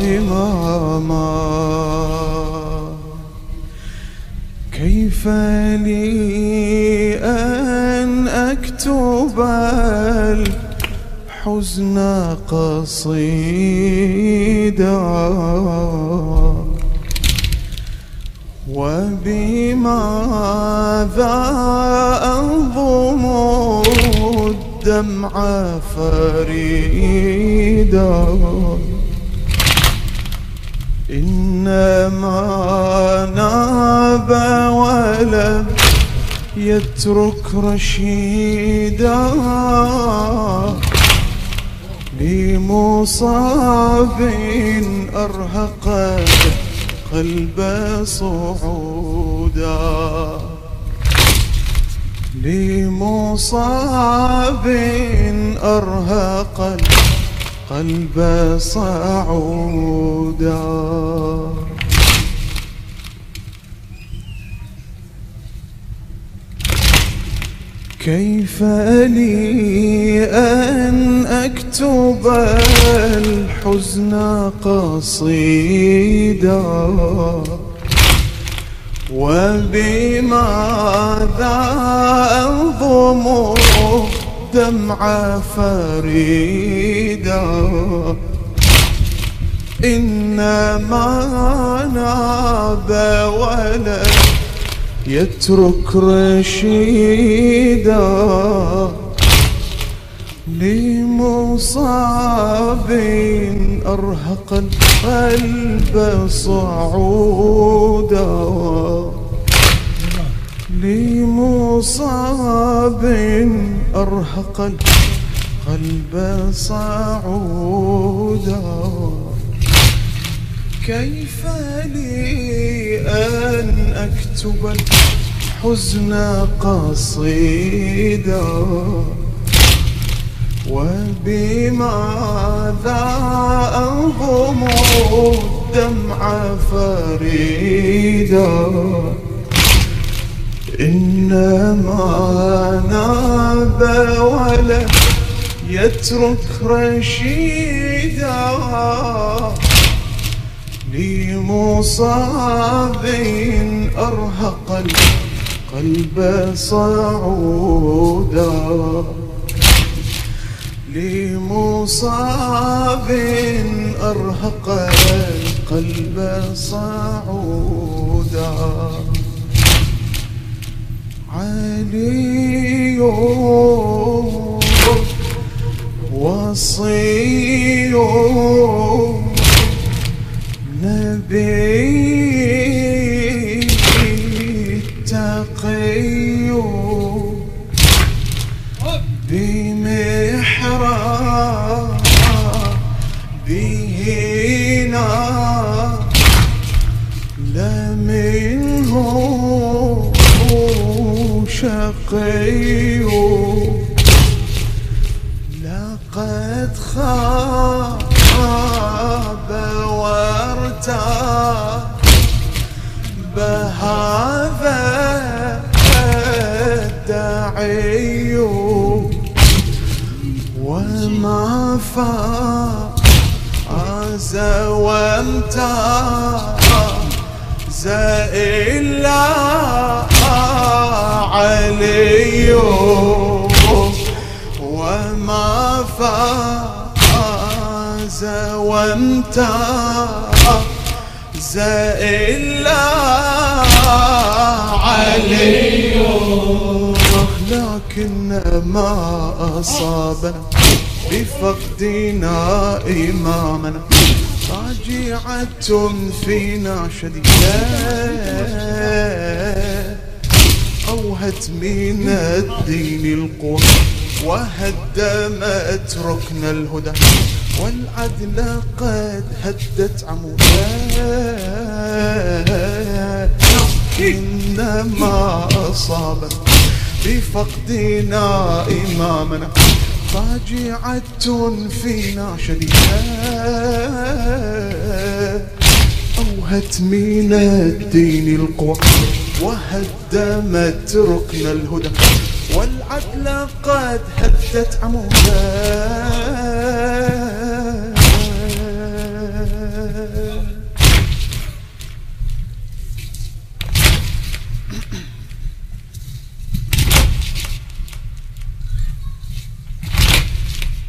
إماما. كيف لي أن أكتب الحزن قصيدا؟ وبماذا أنظم الدمع فريدا؟ إنما ناب ولم يترك رشيدا لمصاب أرهق قلب صعودا لمصاب أرهق القلب صعودا كيف لي أن أكتب الحزن قصيدا؟ وبماذا أنظم دمع فريدا. إنما ناب ولد يترك رشيدا. لمصاب أرهق القلب صعودا. لمصاب أرهق القلب صعودا. كيف لي أن أكتب الحزن قصيدا؟ وبماذا أنظم الدمع فريدا؟ إنما ناب ولا يترك رشيدا. لمصاب أرهق القلب صعودا. لمصاب أرهق القلب صعودا. علي وصي الداعي وما فاز وامتاز إلا علي وما فاز وامتاز إلا علي. لكن ما أصابنا بفقدنا إمامنا راجعة فينا شديدة أوهت من الدين القوى وهدمت ركن الهدى. والعدل قد هدت عمودا. إنما أصابت بفقدنا إمامنا فاجعة فينا شديدة أوهت من الدين القوى وهدمت ركن الهدى. والعدل قد رحلة عمودا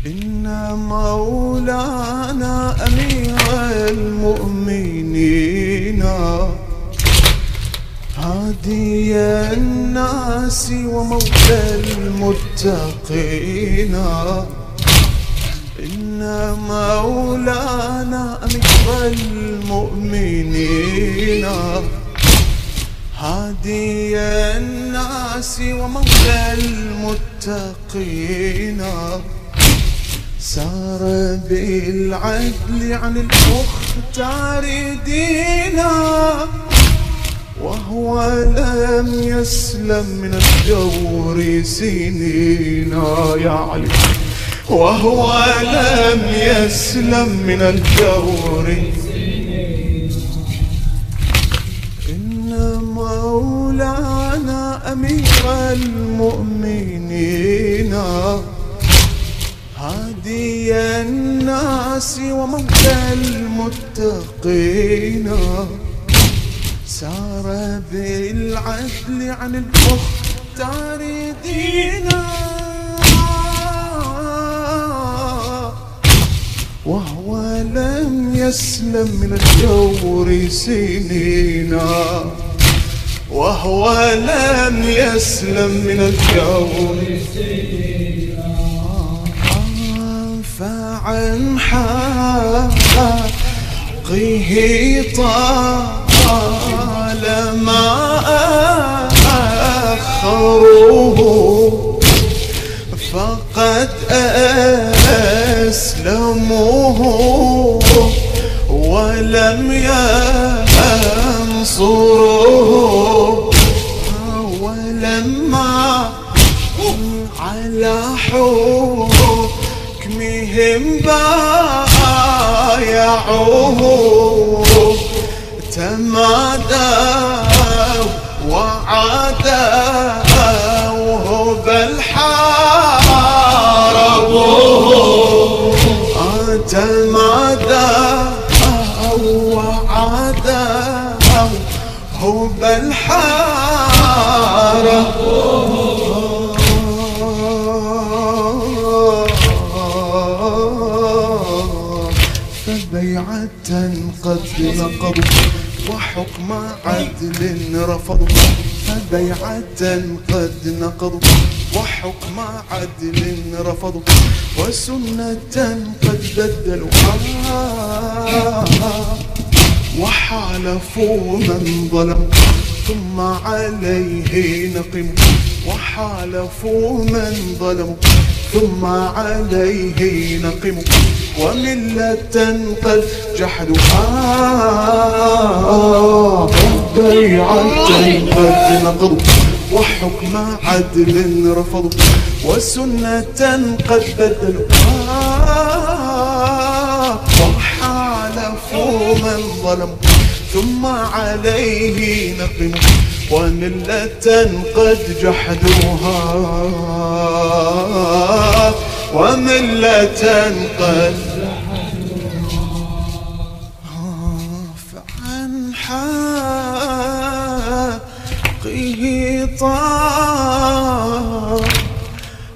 إن مولانا أمين. هادي الناس ومولى المتقين. إن مولانا أمير المؤمنين. هادي الناس ومولى المتقين. سار بالعدل عن المختار دينا. وهو لم يسلم من الجور سنينا يا علي وهو لم يسلم من الجور. إن مولانا أمير المؤمنين هادي الناس ومولى المتقين. سار بالعدل عن المختار دينا. وهو لم يسلم من الجور سنينا. وهو لم يسلم من الجور سنينا. فعن حقه طال ما أخروه. فقد أسلموه ولم ينصروه. ولما على حكمهم بايعوه. تمادوا وعادوه بل حاربوه تمادوا وعادوه بل حاربوه فبيعة قد نقضوا وحكم عدل رفضوا فبيعة قد نقضوا وحكم عدل رفضوا وسنة قد بدلوا. وحالفوا من ظلم. ثم عليه نقم. وحالفوا من ظلموا ثم عليه نقم. وملة قد جحدوا آه. بيعة قد نقضوا وحكم عدل رفضوا وسنة قد بدلوا آه وحالفوا من ظلموا ثم عليه نقموا وملة قد جحدوها. وملة قد فعن حقه طار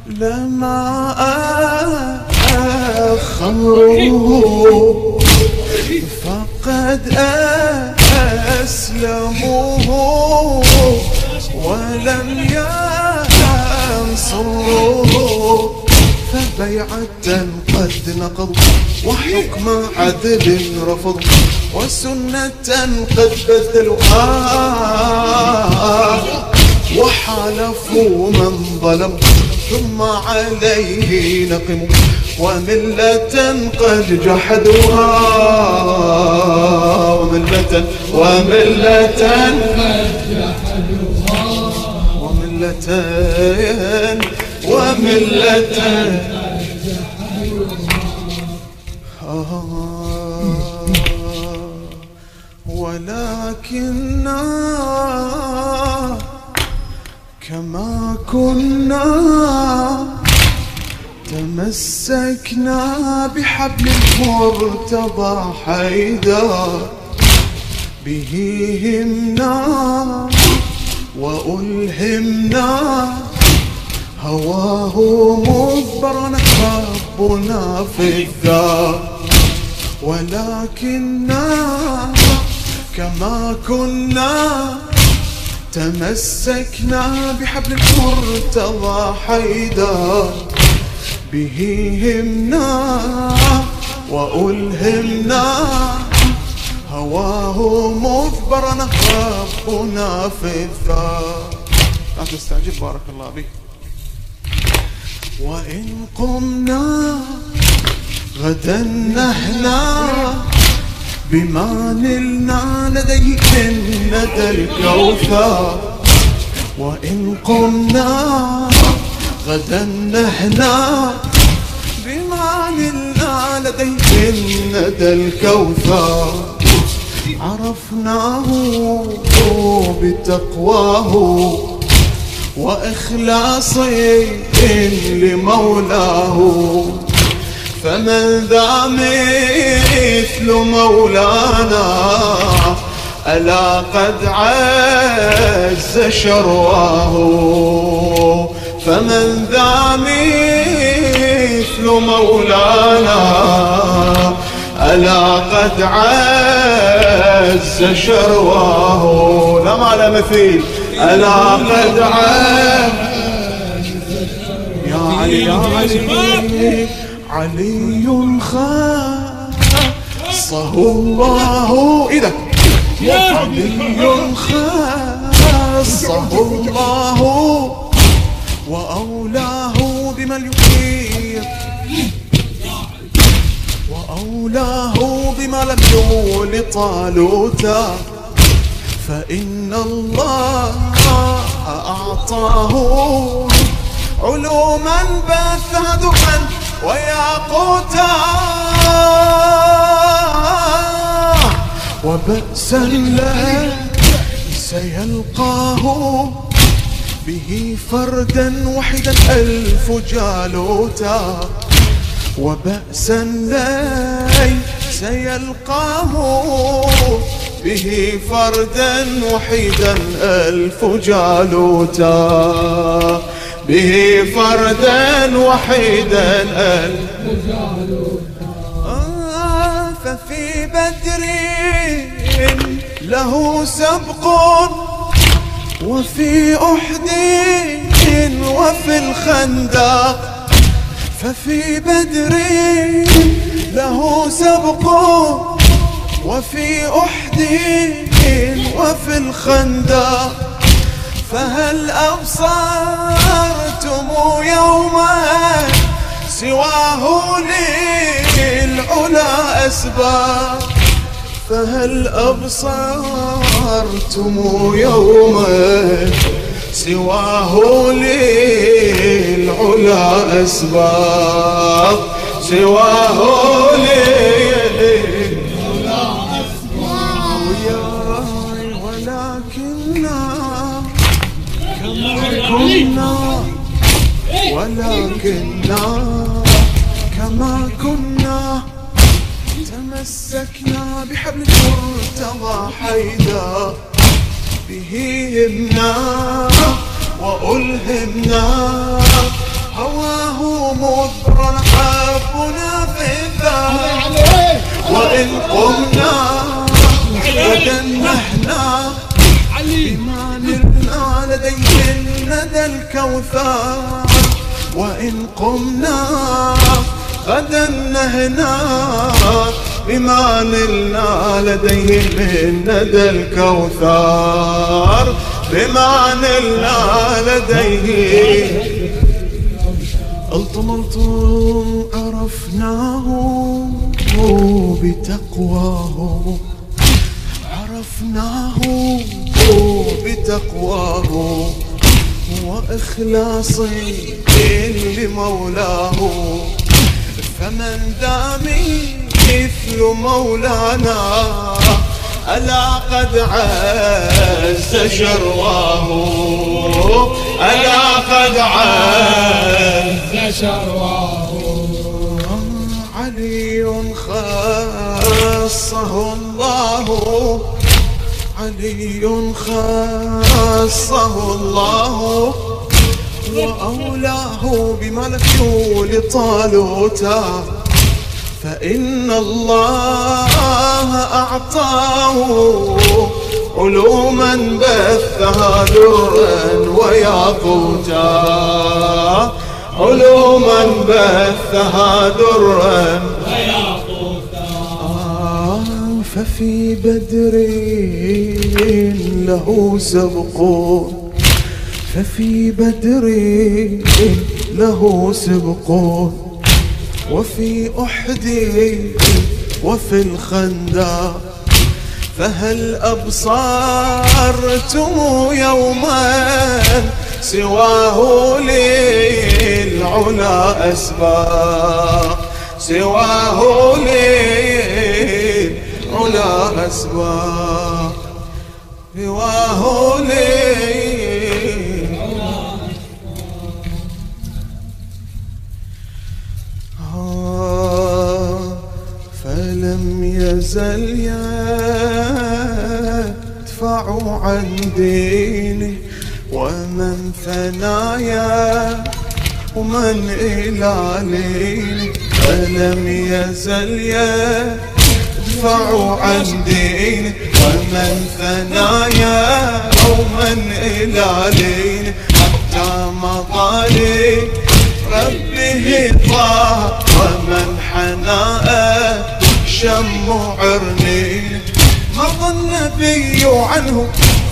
لما أخروه فقد أسلموه ولم ينصروه فبيعة قد نقضوا وحكم عدل رفضوا وسنة قد بدلوا آه وحالفوا من ظلموا ثم عليه نقموا وملة قد جحدوها وملة وملة وملة وملة ولكننا كما كنا تمسكنا بحبل المرتضى حيدر به همنا وألهمنا هواه مضبرنا ربنا في الدار. ولكننا كما كنا تمسكنا بحبل المرتضى حيدر. به همنا وألهمنا هواه مذبرنا ربنا في الثار. لا تستعجل بارك الله بك وإن قمنا غدا نهنا بما نلنا لديه من ندى الكوثر. وإن قمنا غدا نهنا. بما نلنا لديه من ندى الكوثر. عرفناه بتقواه. وإخلاص لمولاه. فمن ذا مثل مولانا ألا قد عز شرواه. فمن ذا مثل مولانا ألا قد عز شرواه. لا ما لا مثيل. ألا قد عز يا علي. يا علي. علي خاصه الله. إذا علي خاصه الله. وأولاه بما يحيط وأولاه بما لم يول طالوتا فإن الله أعطاه علوما بثها درا وياقوتا وبأسا لا سيلقاه به فردا وحدا ألف جالوتا وبأسا ليس يلقاه به فردا وحيدا ألف جالوتا به فردا وحيدا آه ففي بدر له سبق وفي أحد وفي الخندق. ففي بدر له سبق وفي أحد وفي الخندق. فهل أبصرتم يوما سواه للعلا أسباب؟ فهل أبصرتم يوما سواه للعلا أسباب؟ سواه للعلا ولكننا كما كنا تمسكنا بحبل المرتضى حيدا به همنا وألهمنا. هواه مضبرا حبنا في الثار وإن قمنا نهنا. بما نلنا لديه الندى الكوثر. وإن قمنا غدا نهنا بما نلنا لديه من ندى الكوثر. بما نلنا لديه. الطم الطم عرفناه بتقواه. عرفناه بتقواه. وإخلاصي لمولاه. فمن دامي مثل مولانا ألا قد عز شرواه. ألا قد عز شرواه. علي خاصه الله. علي خاصه الله وأولاه يول طالوتا. فإن الله أعطاه علوما بثها درا وياقوتا. علوما بثها درا آه ففي بدر له سبق. ففي بدر له سبق. وفي أحد وفي الخندق. فهل أبصرتم يوما سواه للعلا أسباب سواه للعلا أسباب سواه للعلا آه، فلم يزل يدفع عن دينه ومن ثنايا ومن إلى ليله. فلم يزل يدفع عن دينه ومن ثنايا ومن إلى ليله حتى مضى ربه طه. ومن حناء شم عرنين. مضى النبي عنه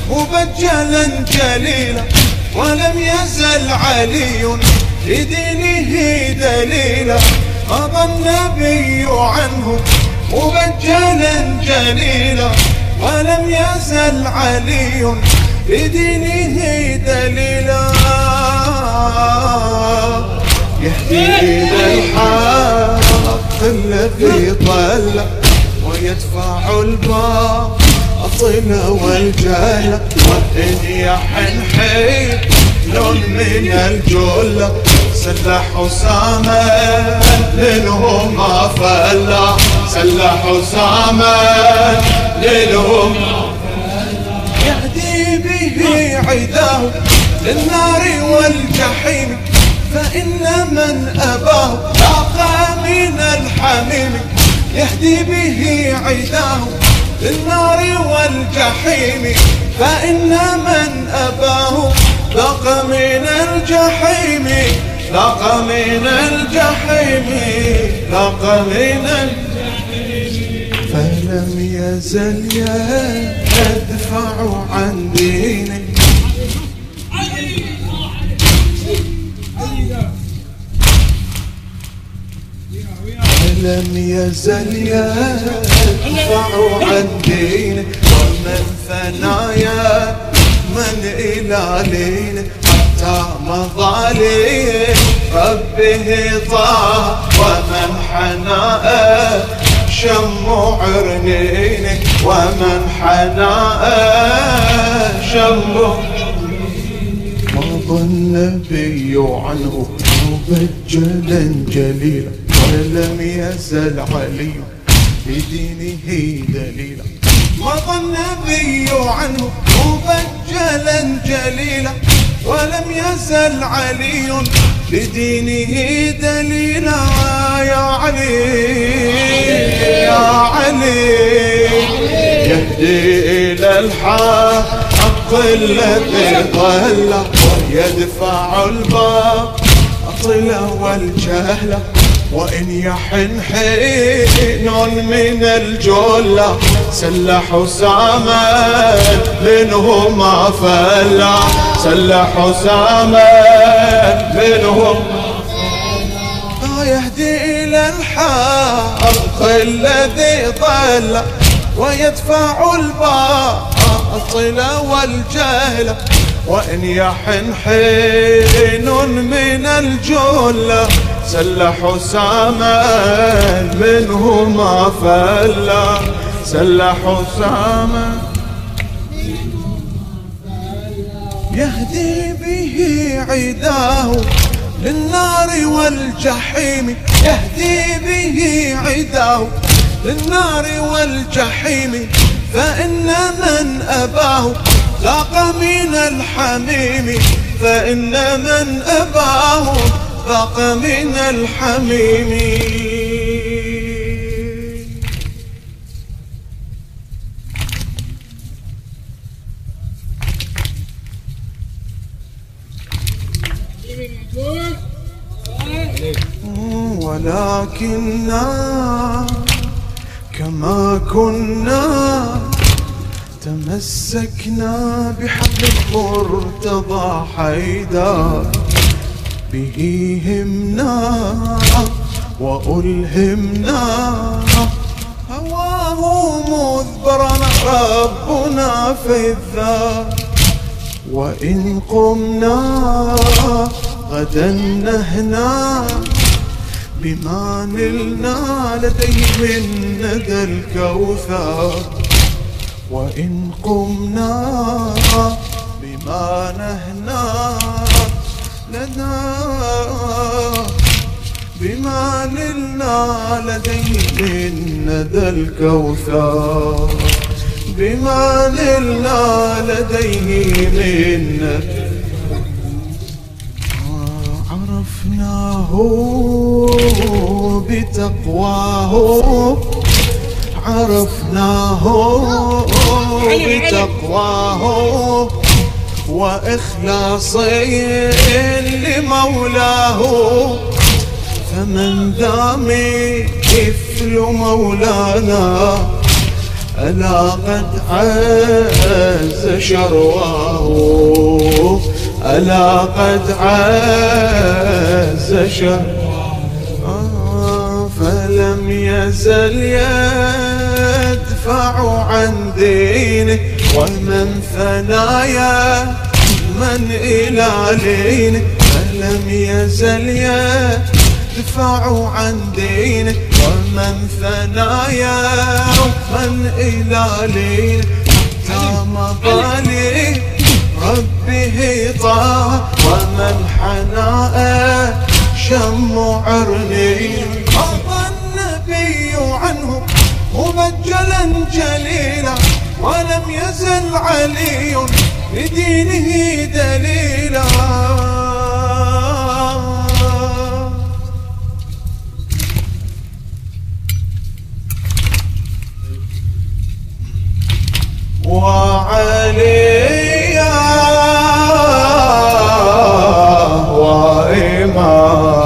مبجلا جليلا. ولم يزل علي لدينه دليلا. مضى النبي عنه مبجلا جليلا ولم يزل علي لدينه دليلا. يهدي إلى الحق الذي ضل ويدفع الباطل والجهل. وإن يحن لون من الجلة. سلح أسامة للهما فلا سلح أسامة للهما يهدي به عداه للنار والجحيم فإن من أباه لاقى من الحميم. يهدي به عداه للنار والجحيم فإن من أباه لاقى من الجحيم. لاقى من الجحيم لاقى من الجحيم. فلم يزل يدفع عن دينه. لم يزل يدفع عن دينه. ومن ثنايا من إلى لينه مضى ربه طه ومن حناء شم عرنينه ومن حناء شم مضى النبي عنه مبجلا جليلا ولم يزل علي بدينه دليلا. مضى النبي عنه مبجلا جليلا ولم يزل علي بدينه دليلا يا علي. يا علي. يهدي إلى الحق الذي ضل ويدفع الباطل والجهل. وإن يحن حين من الجلة سلح ساما منهما فلا. سلح ساما منهم. يهدي إلى الحق الذي ضل ويدفع الباطل والجهل. وإن يحن حين من الجلة سلح ساما منهما فلا. سلح ساما يهدي به عداه للنار والجحيم. يهدي به عداه للنار والجحيم. فإن من أباه لاق من الحميم فإن من أباه فاق من الحميم. ولكننا كما كنا تمسكنا بحبل المرتضى حيدر. به همنا وألهمنا هواه مذبرنا ربنا في الذات وإن قمنا غدا نهنا بما نلنا لديه من ندى الكوثر. وإن قمنا بما نهنا لنا بما نلنا لديه ندى الكوثر. بما نلنا لديه من عرفناه بتقواه. عرفناه بتقواه وإخلاص لمولاه. فمن ذا مثل مولانا ألا قد عز شرواه. ألا قد عز شرواه. فلم يزل يدفع عن دينه. ومن ثنايا من إلى لينه فلم يزل يدفع عن دينه. ومن ثنايا من إلى لينه حتى مضى ربه طه. ومن حناء شم عرني مجلا جليلا ولم يزل علي لدينه دليلا. وعلي وإمام.